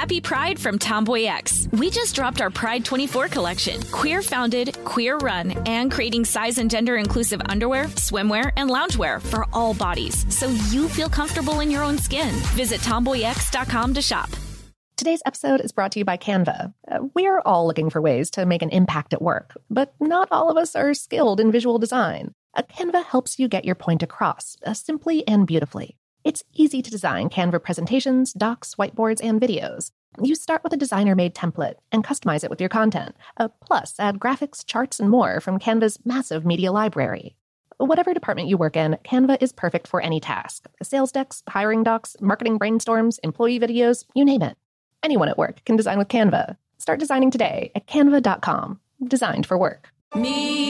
Happy Pride from Tomboy X. We just dropped our Pride 24 collection. Queer founded, queer run, and creating size and gender inclusive underwear, swimwear, and loungewear for all bodies so you feel comfortable in your own skin. Visit tomboyx.com to shop. Today's episode is brought to you by Canva. Uh, we're all looking for ways to make an impact at work, but not all of us are skilled in visual design. A Canva helps you get your point across uh, simply and beautifully. It's easy to design Canva presentations, docs, whiteboards, and videos. You start with a designer made template and customize it with your content. Uh, plus, add graphics, charts, and more from Canva's massive media library. Whatever department you work in, Canva is perfect for any task sales decks, hiring docs, marketing brainstorms, employee videos, you name it. Anyone at work can design with Canva. Start designing today at canva.com. Designed for work. Me.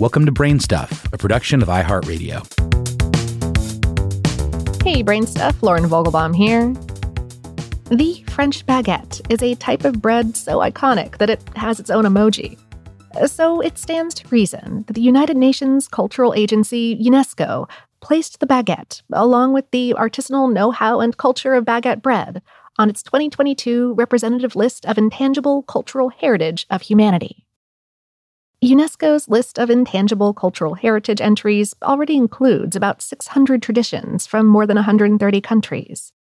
Welcome to Brainstuff, a production of iHeartRadio. Hey, Brainstuff, Lauren Vogelbaum here. The French baguette is a type of bread so iconic that it has its own emoji. So it stands to reason that the United Nations Cultural Agency, UNESCO, placed the baguette, along with the artisanal know how and culture of baguette bread, on its 2022 representative list of intangible cultural heritage of humanity. UNESCO's list of intangible cultural heritage entries already includes about 600 traditions from more than 130 countries.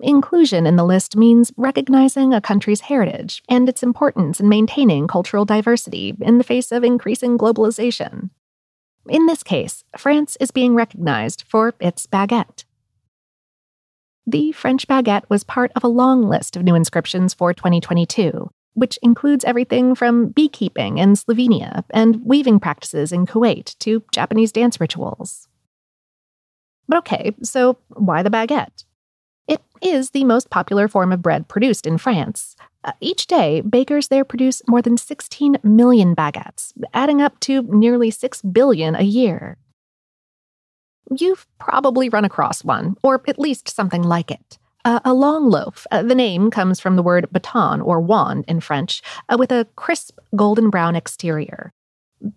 Inclusion in the list means recognizing a country's heritage and its importance in maintaining cultural diversity in the face of increasing globalization. In this case, France is being recognized for its baguette. The French baguette was part of a long list of new inscriptions for 2022, which includes everything from beekeeping in Slovenia and weaving practices in Kuwait to Japanese dance rituals. But okay, so why the baguette? It is the most popular form of bread produced in France. Uh, each day, bakers there produce more than 16 million baguettes, adding up to nearly 6 billion a year. You've probably run across one, or at least something like it. Uh, a long loaf, uh, the name comes from the word baton or wand in French, uh, with a crisp golden brown exterior.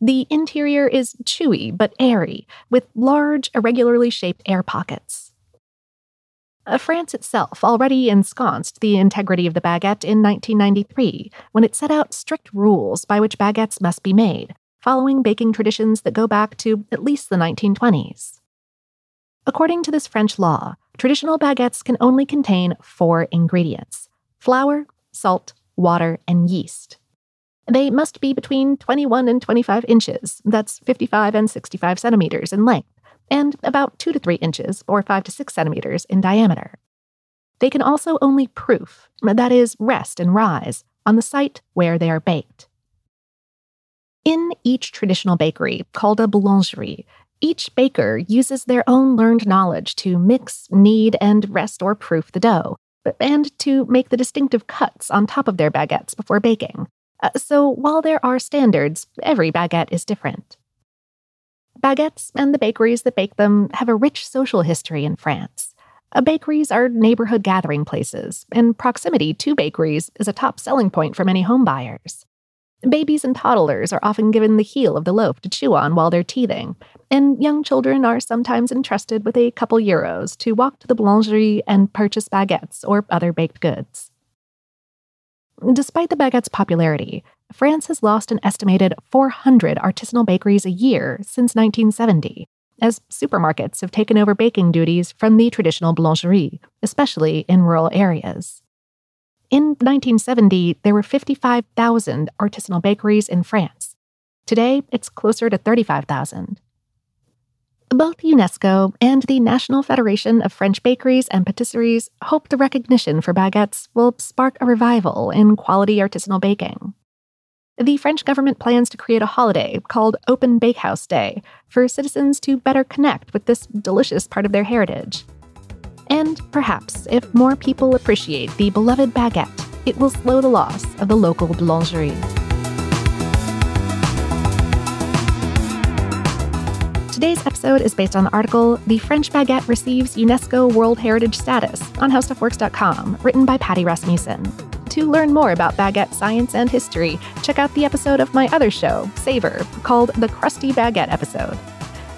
The interior is chewy but airy, with large, irregularly shaped air pockets. Uh, France itself already ensconced the integrity of the baguette in 1993 when it set out strict rules by which baguettes must be made, following baking traditions that go back to at least the 1920s. According to this French law, traditional baguettes can only contain four ingredients flour, salt, water, and yeast. They must be between 21 and 25 inches, that's 55 and 65 centimeters in length and about 2 to 3 inches or 5 to 6 centimeters in diameter. They can also only proof, that is, rest and rise, on the site where they are baked. In each traditional bakery, called a boulangerie, each baker uses their own learned knowledge to mix, knead, and rest or proof the dough, and to make the distinctive cuts on top of their baguettes before baking. Uh, so while there are standards, every baguette is different. Baguettes and the bakeries that bake them have a rich social history in France. Uh, bakeries are neighborhood gathering places, and proximity to bakeries is a top selling point for many homebuyers. Babies and toddlers are often given the heel of the loaf to chew on while they're teething, and young children are sometimes entrusted with a couple euros to walk to the boulangerie and purchase baguettes or other baked goods. Despite the baguette's popularity, France has lost an estimated 400 artisanal bakeries a year since 1970, as supermarkets have taken over baking duties from the traditional boulangerie, especially in rural areas. In 1970, there were 55,000 artisanal bakeries in France. Today, it's closer to 35,000. Both UNESCO and the National Federation of French Bakeries and Patisseries hope the recognition for baguettes will spark a revival in quality artisanal baking. The French government plans to create a holiday called Open Bakehouse Day for citizens to better connect with this delicious part of their heritage. And perhaps, if more people appreciate the beloved baguette, it will slow the loss of the local boulangerie. Today's episode is based on the article The French Baguette Receives UNESCO World Heritage Status on HowStuffWorks.com, written by Patty Rasmussen. To learn more about baguette science and history, check out the episode of my other show, Savor, called The Crusty Baguette Episode.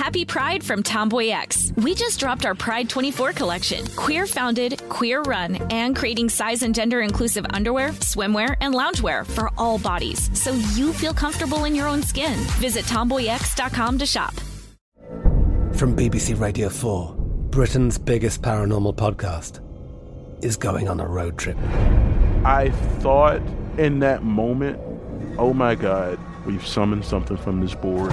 Happy Pride from Tomboy X. We just dropped our Pride 24 collection. Queer founded, queer run, and creating size and gender inclusive underwear, swimwear, and loungewear for all bodies so you feel comfortable in your own skin. Visit tomboyx.com to shop. From BBC Radio 4, Britain's biggest paranormal podcast is going on a road trip. I thought in that moment, oh my God, we've summoned something from this board.